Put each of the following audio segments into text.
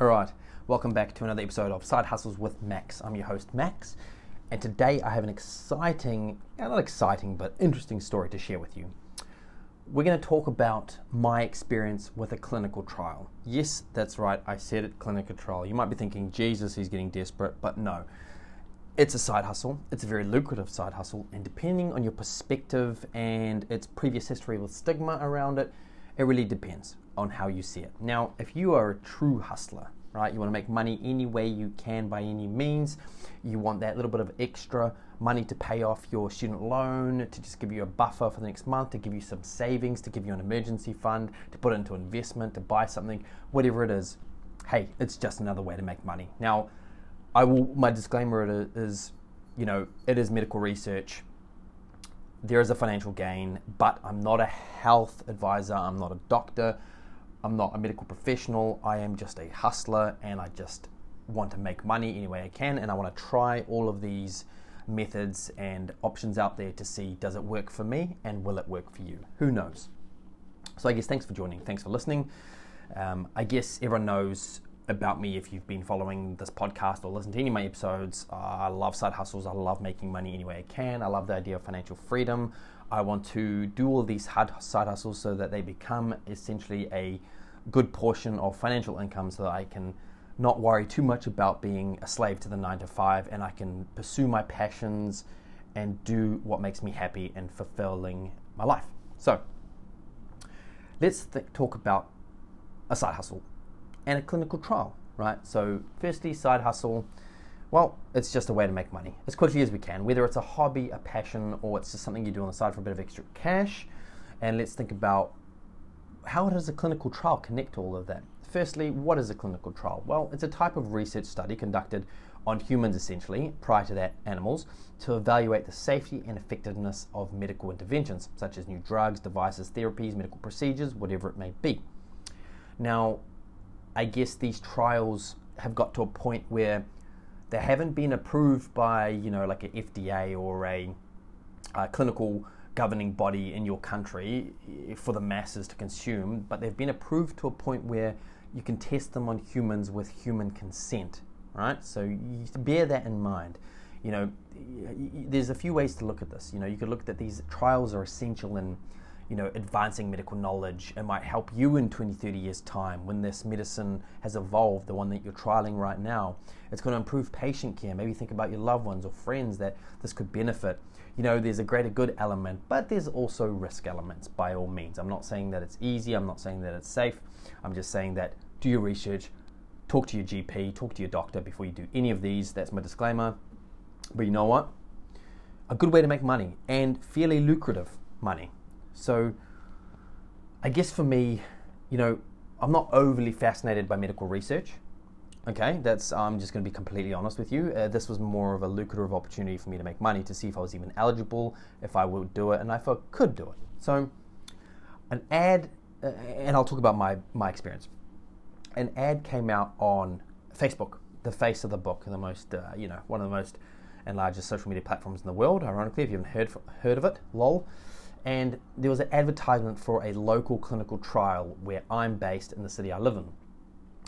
All right, welcome back to another episode of Side Hustles with Max. I'm your host, Max, and today I have an exciting, not exciting, but interesting story to share with you. We're going to talk about my experience with a clinical trial. Yes, that's right, I said it clinical trial. You might be thinking, Jesus, he's getting desperate, but no. It's a side hustle. It's a very lucrative side hustle, and depending on your perspective and its previous history with stigma around it, it really depends on how you see it. Now, if you are a true hustler, right, you want to make money any way you can by any means, you want that little bit of extra money to pay off your student loan, to just give you a buffer for the next month, to give you some savings, to give you an emergency fund, to put into investment, to buy something, whatever it is. Hey, it's just another way to make money. Now, I will. My disclaimer is, you know, it is medical research there is a financial gain, but I'm not a health advisor, I'm not a doctor, I'm not a medical professional, I am just a hustler and I just want to make money any way I can and I want to try all of these methods and options out there to see does it work for me and will it work for you? Who knows? So I guess thanks for joining, thanks for listening. Um, I guess everyone knows about me if you've been following this podcast or listened to any of my episodes. Uh, I love side hustles. I love making money any way I can. I love the idea of financial freedom. I want to do all these hard side hustles so that they become essentially a good portion of financial income so that I can not worry too much about being a slave to the nine to five and I can pursue my passions and do what makes me happy and fulfilling my life. So, let's th- talk about a side hustle and a clinical trial, right? So, firstly, side hustle. Well, it's just a way to make money as quickly as we can, whether it's a hobby, a passion, or it's just something you do on the side for a bit of extra cash. And let's think about how does a clinical trial connect all of that? Firstly, what is a clinical trial? Well, it's a type of research study conducted on humans essentially, prior to that, animals, to evaluate the safety and effectiveness of medical interventions, such as new drugs, devices, therapies, medical procedures, whatever it may be. Now, I guess these trials have got to a point where they haven't been approved by, you know, like a FDA or a, a clinical governing body in your country eh, for the masses to consume, but they've been approved to a point where you can test them on humans with human consent, right? So you bear that in mind. You know, there's a few ways to look at this. You know, you could look at these trials are essential in you know, advancing medical knowledge. It might help you in 20, 30 years' time when this medicine has evolved, the one that you're trialing right now. It's going to improve patient care. Maybe think about your loved ones or friends that this could benefit. You know, there's a greater good element, but there's also risk elements by all means. I'm not saying that it's easy, I'm not saying that it's safe. I'm just saying that do your research, talk to your GP, talk to your doctor before you do any of these. That's my disclaimer. But you know what? A good way to make money and fairly lucrative money so, I guess for me, you know, I'm not overly fascinated by medical research. Okay, that's I'm just going to be completely honest with you. Uh, this was more of a lucrative opportunity for me to make money to see if I was even eligible, if I would do it, and if I could do it. So, an ad, uh, and I'll talk about my my experience. An ad came out on Facebook, the face of the book, the most uh, you know one of the most and largest social media platforms in the world. Ironically, if you haven't heard heard of it, lol and there was an advertisement for a local clinical trial where I'm based in the city I live in.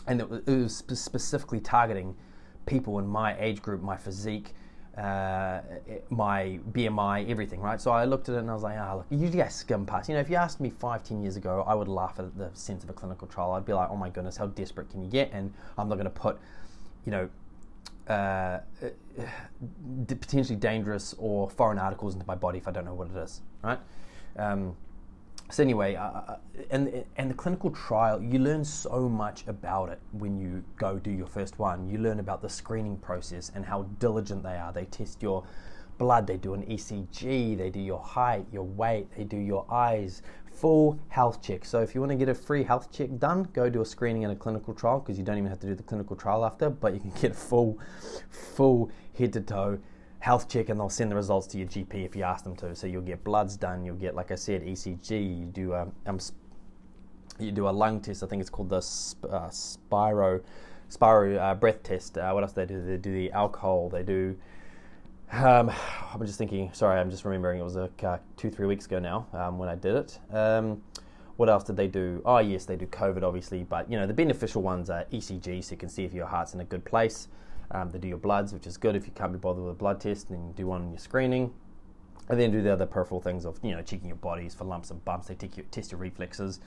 And it was, specifically targeting people in my age group, my physique, uh, my BMI, everything, right? So I looked at it and I was like, ah, oh, look, usually I skim past. You know, if you asked me five, ten years ago, I would laugh at the sense of a clinical trial. I'd be like, oh my goodness, how desperate can you get? And I'm not going to put, you know, uh, potentially dangerous or foreign articles into my body if I don't know what it is, right? Um, so anyway, uh, uh, and and the clinical trial, you learn so much about it when you go do your first one. You learn about the screening process and how diligent they are. They test your blood, they do an ECG, they do your height, your weight, they do your eyes, full health check. So if you want to get a free health check done, go do a screening and a clinical trial because you don't even have to do the clinical trial after, but you can get a full, full head to toe health check and they'll send the results to your GP if you ask them to. So you'll get bloods done, you'll get, like I said, ECG, you do a, um, you do a lung test, I think it's called the uh, Spiro, Spiro uh, breath test. Uh, what else do they do? They do the alcohol, they do, um, I'm just thinking, sorry, I'm just remembering it was like uh, two, three weeks ago now um, when I did it. Um, What else did they do? Oh, yes, they do COVID, obviously, but you know the beneficial ones are ECG, so you can see if your heart's in a good place. Um, they do your bloods, which is good if you can't be bothered with a blood test, then you do one in your screening. And then do the other peripheral things of you know checking your bodies for lumps and bumps. They your, test your reflexes,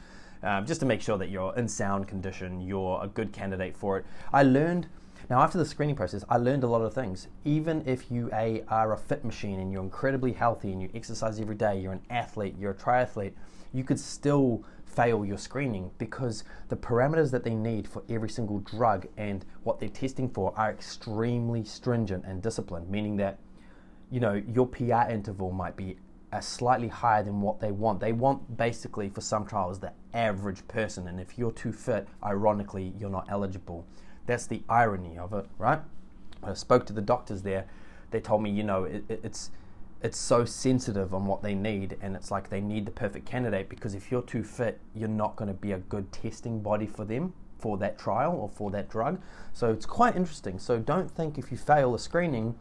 um, just to make sure that you're in sound condition. You're a good candidate for it. I learned now after the screening process, I learned a lot of things. Even if you a, are a fit machine and you're incredibly healthy and you exercise every day, you're an athlete, you're a triathlete, you could still fail your screening because the parameters that they need for every single drug and what they're testing for are extremely stringent and disciplined, meaning that you know your PR interval might be a slightly higher than what they want. They want basically for some trials the average person, and if you're too fit, ironically, you're not eligible. That's the irony of it, right? I spoke to the doctors there. They told me, you know, it, it's it's so sensitive on what they need, and it's like they need the perfect candidate because if you're too fit, you're not going to be a good testing body for them for that trial or for that drug. So it's quite interesting. So don't think if you fail a screening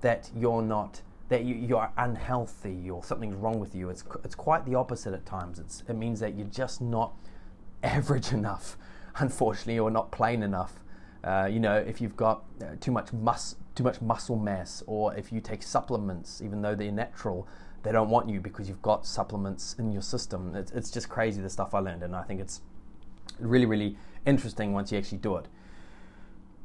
that you're not that you, you are unhealthy or something's wrong with you. It's it's quite the opposite at times. It's it means that you're just not average enough, unfortunately, or not plain enough. Uh, you know, if you've got uh, too much mus- too much muscle mass, or if you take supplements, even though they're natural, they don't want you because you've got supplements in your system. It's, it's just crazy the stuff I learned, and I think it's really, really interesting once you actually do it.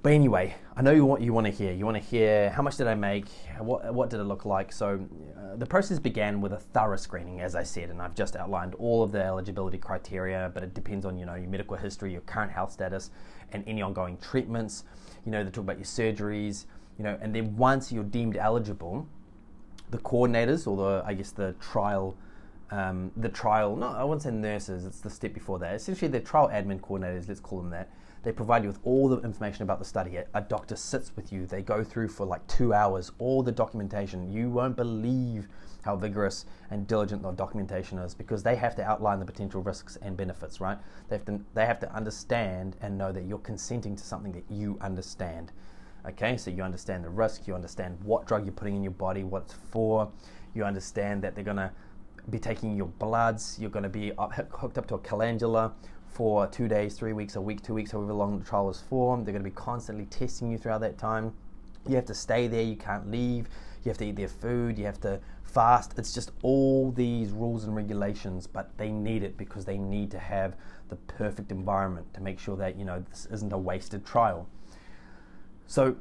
But anyway, I know what you want to hear. You want to hear how much did I make? What, what did it look like? So uh, the process began with a thorough screening, as I said, and I've just outlined all of the eligibility criteria. But it depends on you know your medical history, your current health status, and any ongoing treatments. You know they talk about your surgeries. You know, and then once you're deemed eligible, the coordinators or the I guess the trial. Um, the trial, no, I wouldn't say nurses, it's the step before that. Essentially, the trial admin coordinators, let's call them that, they provide you with all the information about the study. A doctor sits with you. They go through for like two hours all the documentation. You won't believe how vigorous and diligent the documentation is because they have to outline the potential risks and benefits, right? They have to, they have to understand and know that you're consenting to something that you understand. Okay, so you understand the risk, you understand what drug you're putting in your body, what it's for, you understand that they're going to be taking your bloods, you're going to be uh, hooked up to a cannula, for two days, three weeks, a week, two weeks, however long the trial is for. They're going to be constantly testing you throughout that time. You have to stay there, you can't leave, you have to eat their food, you have to fast. It's just all these rules and regulations, but they need it because they need to have the perfect environment to make sure that, you know, this isn't a wasted trial. So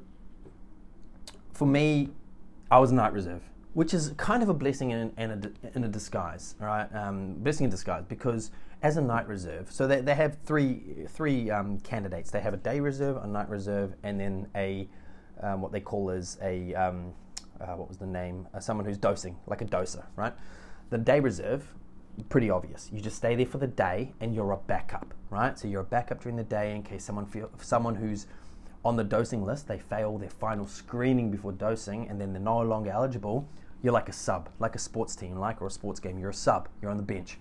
for me, I was night reserve, which is kind of a blessing in, in, a, in a disguise, right? Um, blessing in disguise because as a night reserve. So they, they have three three um, candidates. They have a day reserve, a night reserve, and then a um, what they call is a um, uh, what was the name? Uh, someone who's dosing, like a doser, right? The day reserve, pretty obvious. You just stay there for the day, and you're a backup, right? So you're a backup during the day in case someone feel someone who's on the dosing list, they fail their final screening before dosing, and then they're no longer eligible you're like a sub, like a sports team, like or a sports game. You're a sub. You're on the bench.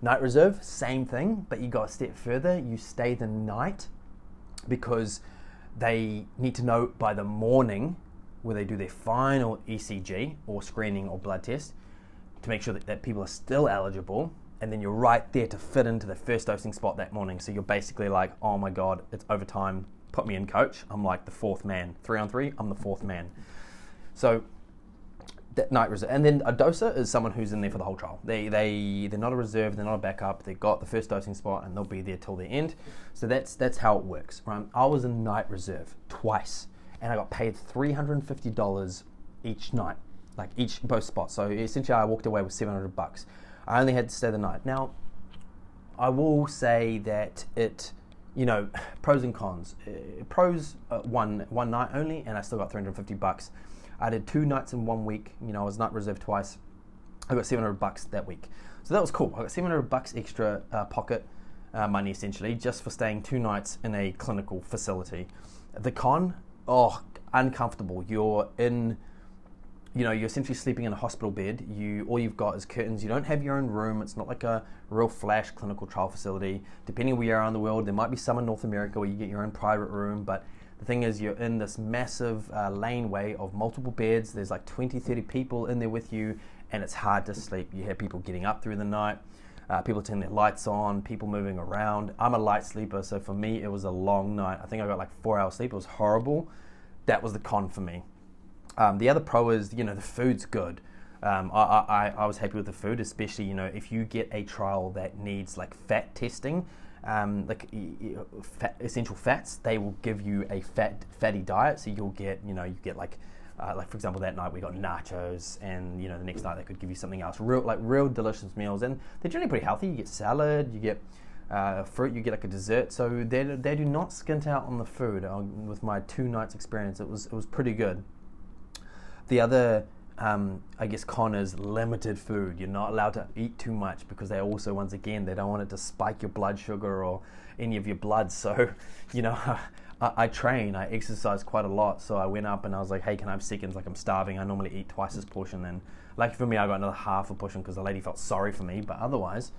Night reserve, same thing, but you go a step further. You stay the night because they need to know by the morning where they do their final ECG or screening or blood test to make sure that, that people are still eligible. And then you're right there to fit into the first dosing spot that morning. So you're basically like, oh my God, it's overtime. Put me in, coach. I'm like the fourth man. Three on three, I'm the fourth man. So night reserve, and then a doser is someone who's in there for the whole trial. They they they're not a reserve, they're not a backup. They've got the first dosing spot, and they'll be there till the end. So that's that's how it works. Right? I was in night reserve twice, and I got paid three hundred and fifty dollars each night, like each both spots. So essentially, I walked away with seven hundred bucks. I only had to stay the night. Now, I will say that it you know, pros and cons. Uh, pros, uh, one one night only, and I still got 350 bucks. I did two nights in one week. You know, I was not reserved twice. I got 700 bucks that week. So that was cool. I got 700 bucks extra uh, pocket uh, money essentially just for staying two nights in a clinical facility. The con, oh, uncomfortable. You're in, you know, you're essentially sleeping in a hospital bed. You all you've got is curtains. You don't have your own room. It's not like a real flash clinical trial facility. Depending where you are in the world, there might be some in North America where you get your own private room, but the thing is, you're in this massive uh, laneway of multiple beds. There's like 20, 30 people in there with you, and it's hard to sleep. You hear people getting up through the night. uh, people turning their lights on, people moving around. I'm a light sleeper, so for me, it was a long night. I think I got like four hours sleep. It was horrible. That was the con for me. Um, the other pro is, you know, the food's good. Um, I, I, I was happy with the food, especially, you know, if you get a trial that needs like fat testing, um, like fat, essential fats, they will give you a fat fatty diet. So you'll get, you know, you get like uh, like for example, that night we got nachos, and you know the next night they could give you something else, real like real delicious meals, and they're generally pretty healthy. You get salad, you get uh, fruit, you get like a dessert. So they they do not skint out on the food. Uh, with my two nights experience, it was it was pretty good. The other um, I guess con is limited food. You're not allowed to eat too much because they also, once again, they don't want it to spike your blood sugar or any of your blood. So, you know, I, I, train, I exercise quite a lot. So I went up and I was like, hey, can I have seconds? Like I'm starving. I normally eat twice this portion. And like for me, I got another half a portion because the lady felt sorry for me. But otherwise,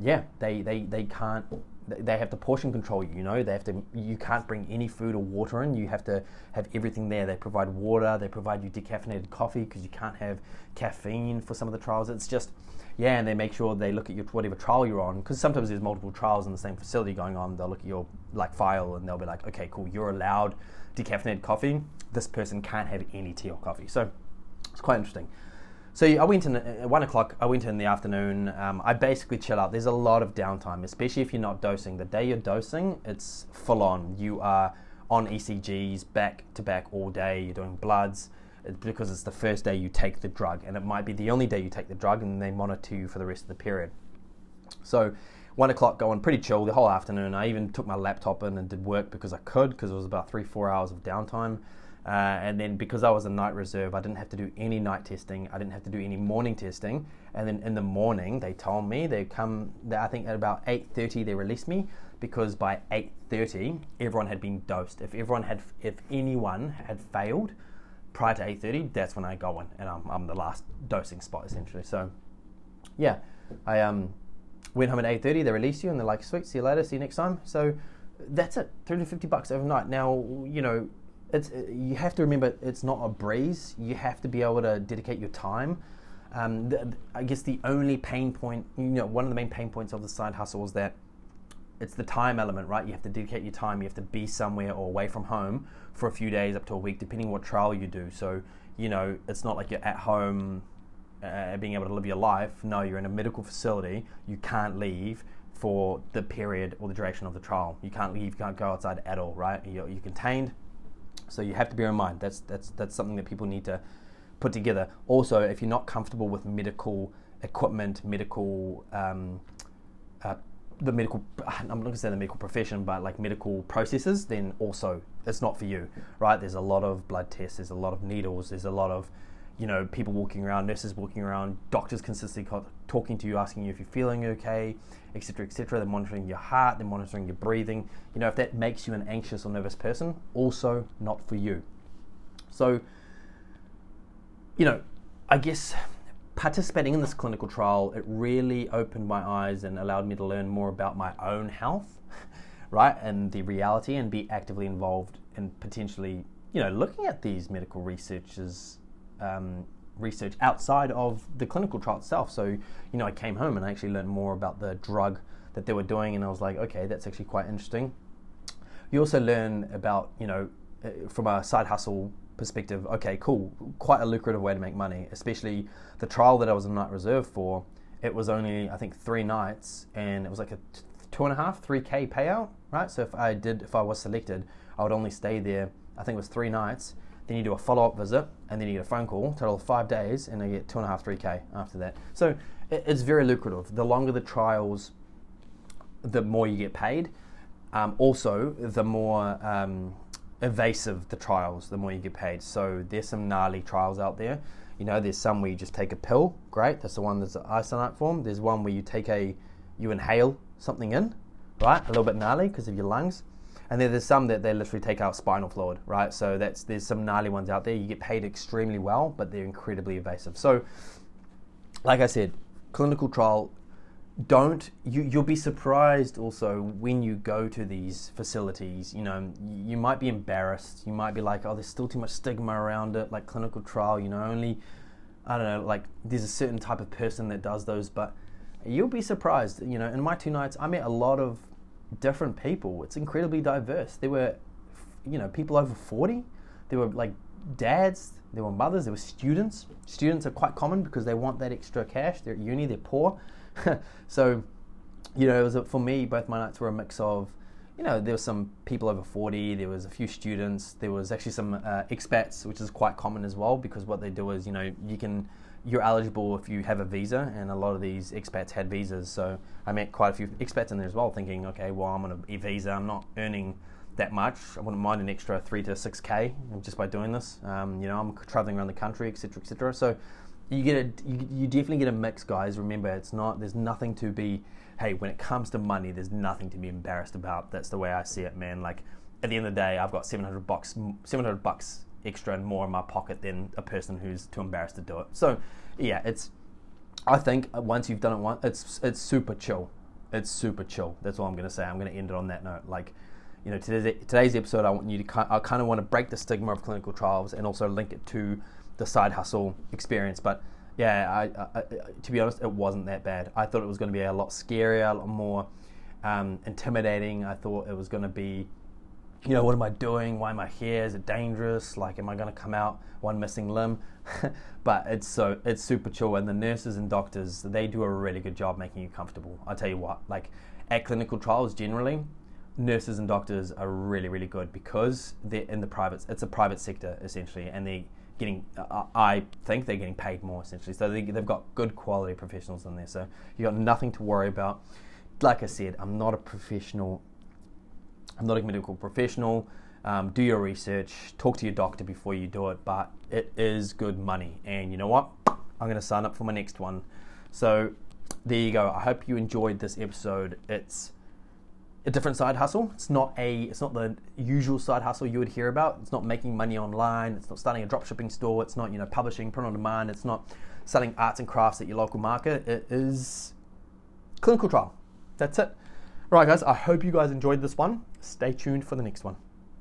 yeah, they, they, they can't, they have to portion control you, know, they have to, you can't bring any food or water in. You have to have everything there. They provide water, they provide you decaffeinated coffee because you can't have caffeine for some of the trials. It's just, yeah, and they make sure they look at your whatever trial you're on because sometimes there's multiple trials in the same facility going on. They'll look at your like file and they'll be like, okay, cool, you're allowed decaffeinated coffee. This person can't have any tea or coffee. So it's quite interesting. So I went in at one o'clock. I went in the afternoon. Um, I basically chill out. There's a lot of downtime, especially if you're not dosing. The day you're dosing, it's full on. You are on ECGs back to back all day. You're doing bloods because it's the first day you take the drug, and it might be the only day you take the drug, and they monitor you for the rest of the period. So, one o'clock going pretty chill the whole afternoon. I even took my laptop in and did work because I could, because it was about three, four hours of downtime. Uh, and then because I was a night reserve, I didn't have to do any night testing. I didn't have to do any morning testing. And then in the morning, they told me they come. I think at about 8:30 they released me because by 8:30 everyone had been dosed. If everyone had, if anyone had failed, prior to 8.30, that's when I go in and I'm, I'm the last dosing spot essentially. So yeah, I um, went home at 8.30, they release you and they're like, sweet, see you later, see you next time. So that's it, 350 bucks overnight. Now, you know, it's, you have to remember it's not a breeze. You have to be able to dedicate your time. Um, the, I guess the only pain point, you know, one of the main pain points of the side hustle is that it's the time element, right? You have to dedicate your time. You have to be somewhere or away from home for a few days up to a week, depending what trial you do. So, you know, it's not like you're at home uh, being able to live your life. No, you're in a medical facility. You can't leave for the period or the duration of the trial. You can't leave. You can't go outside at all, right? You're, you're contained. So you have to bear in mind that's that's that's something that people need to put together. Also, if you're not comfortable with medical equipment, medical um, uh, the medical I'm not going to say the medical profession, but like medical processes, then also it's not for you, right? There's a lot of blood tests, there's a lot of needles, there's a lot of you know people walking around, nurses walking around, doctors consistently talking to you, asking you if you're feeling okay, etc., etc. They're monitoring your heart, they're monitoring your breathing. You know if that makes you an anxious or nervous person, also not for you. So, you know, I guess participating in this clinical trial, it really opened my eyes and allowed me to learn more about my own health, right, and the reality, and be actively involved in potentially, you know, looking at these medical researchers. Um, research outside of the clinical trial itself. So, you know, I came home and I actually learned more about the drug that they were doing, and I was like, okay, that's actually quite interesting. You also learn about, you know, uh, from a side hustle perspective, okay, cool, quite a lucrative way to make money, especially the trial that I was in night reserve for. It was only, I think, three nights, and it was like a two and a half, three K payout, right? So if I did, if I was selected, I would only stay there, I think it was three nights. Then you do a follow up visit, and then you get a phone call, total of five days, and I get two and a half, three K after that. So it's very lucrative. The longer the trials, the more you get paid. Um, also, the more um, evasive the trials, the more you get paid. So there's some gnarly trials out there. You know, there's some where you just take a pill, great. That's the one that's the isoniazid form. There's one where you take a, you inhale something in, right? A little bit gnarly because of your lungs. And then there's some that they literally take out spinal fluid, right? So that's there's some gnarly ones out there. You get paid extremely well, but they're incredibly invasive. So, like I said, clinical trial don't you you'll be surprised also when you go to these facilities you know you might be embarrassed you might be like oh there's still too much stigma around it like clinical trial you know only i don't know like there's a certain type of person that does those but you'll be surprised. You know, in my two nights, I met a lot of different people. It's incredibly diverse. There were, you know, people over 40. There were like dads, there were mothers, there were students. Students are quite common because they want that extra cash. They're at uni, they're poor. so, you know, it was a, for me, both my nights were a mix of, you know, there were some people over 40, there was a few students, there was actually some uh, expats, which is quite common as well because what they do is, you know, you can you're eligible if you have a visa, and a lot of these expats had visas. So I met quite a few expats in there as well, thinking, okay, well, I'm on a visa, I'm not earning that much. I wouldn't mind an extra three to six k just by doing this. Um, you know, I'm traveling around the country, etc., etc. So you get a, you, you definitely get a mix, guys. Remember, it's not there's nothing to be. Hey, when it comes to money, there's nothing to be embarrassed about. That's the way I see it, man. Like at the end of the day, I've got 700 bucks, 700 bucks extra and more in my pocket than a person who's too embarrassed to do it. So, yeah, it's. I think once you've done it once, it's it's super chill. It's super chill. That's all I'm going to say. I'm going to end it on that note. Like, you know, today's, today's episode, I want you to, I kind of want to break the stigma of clinical trials and also link it to the side hustle experience. But yeah, I, I, to be honest, it wasn't that bad. I thought it was going to be a lot scarier, a lot more um, intimidating. I thought it was going to be, you know, what am I doing? Why am I here? Is it dangerous? Like, am I going to come out one missing limb? but it's so it's super chill, and the nurses and doctors they do a really good job making you comfortable. I tell you what, like at clinical trials generally, nurses and doctors are really, really good because they're in the private. It's a private sector essentially, and they're getting. I think they're getting paid more essentially. So they, they've got good quality professionals in there. So you got nothing to worry about. Like I said, I'm not a professional. I'm not a medical professional. Um, do your research. Talk to your doctor before you do it. But it is good money, and you know what? I'm going to sign up for my next one. So there you go. I hope you enjoyed this episode. It's a different side hustle. It's not a it's not the usual side hustle you would hear about. It's not making money online. It's not starting a dropshipping store. It's not you know publishing print on demand. It's not selling arts and crafts at your local market. It is clinical trial. That's it. Right, guys. I hope you guys enjoyed this one. Stay tuned for the next one.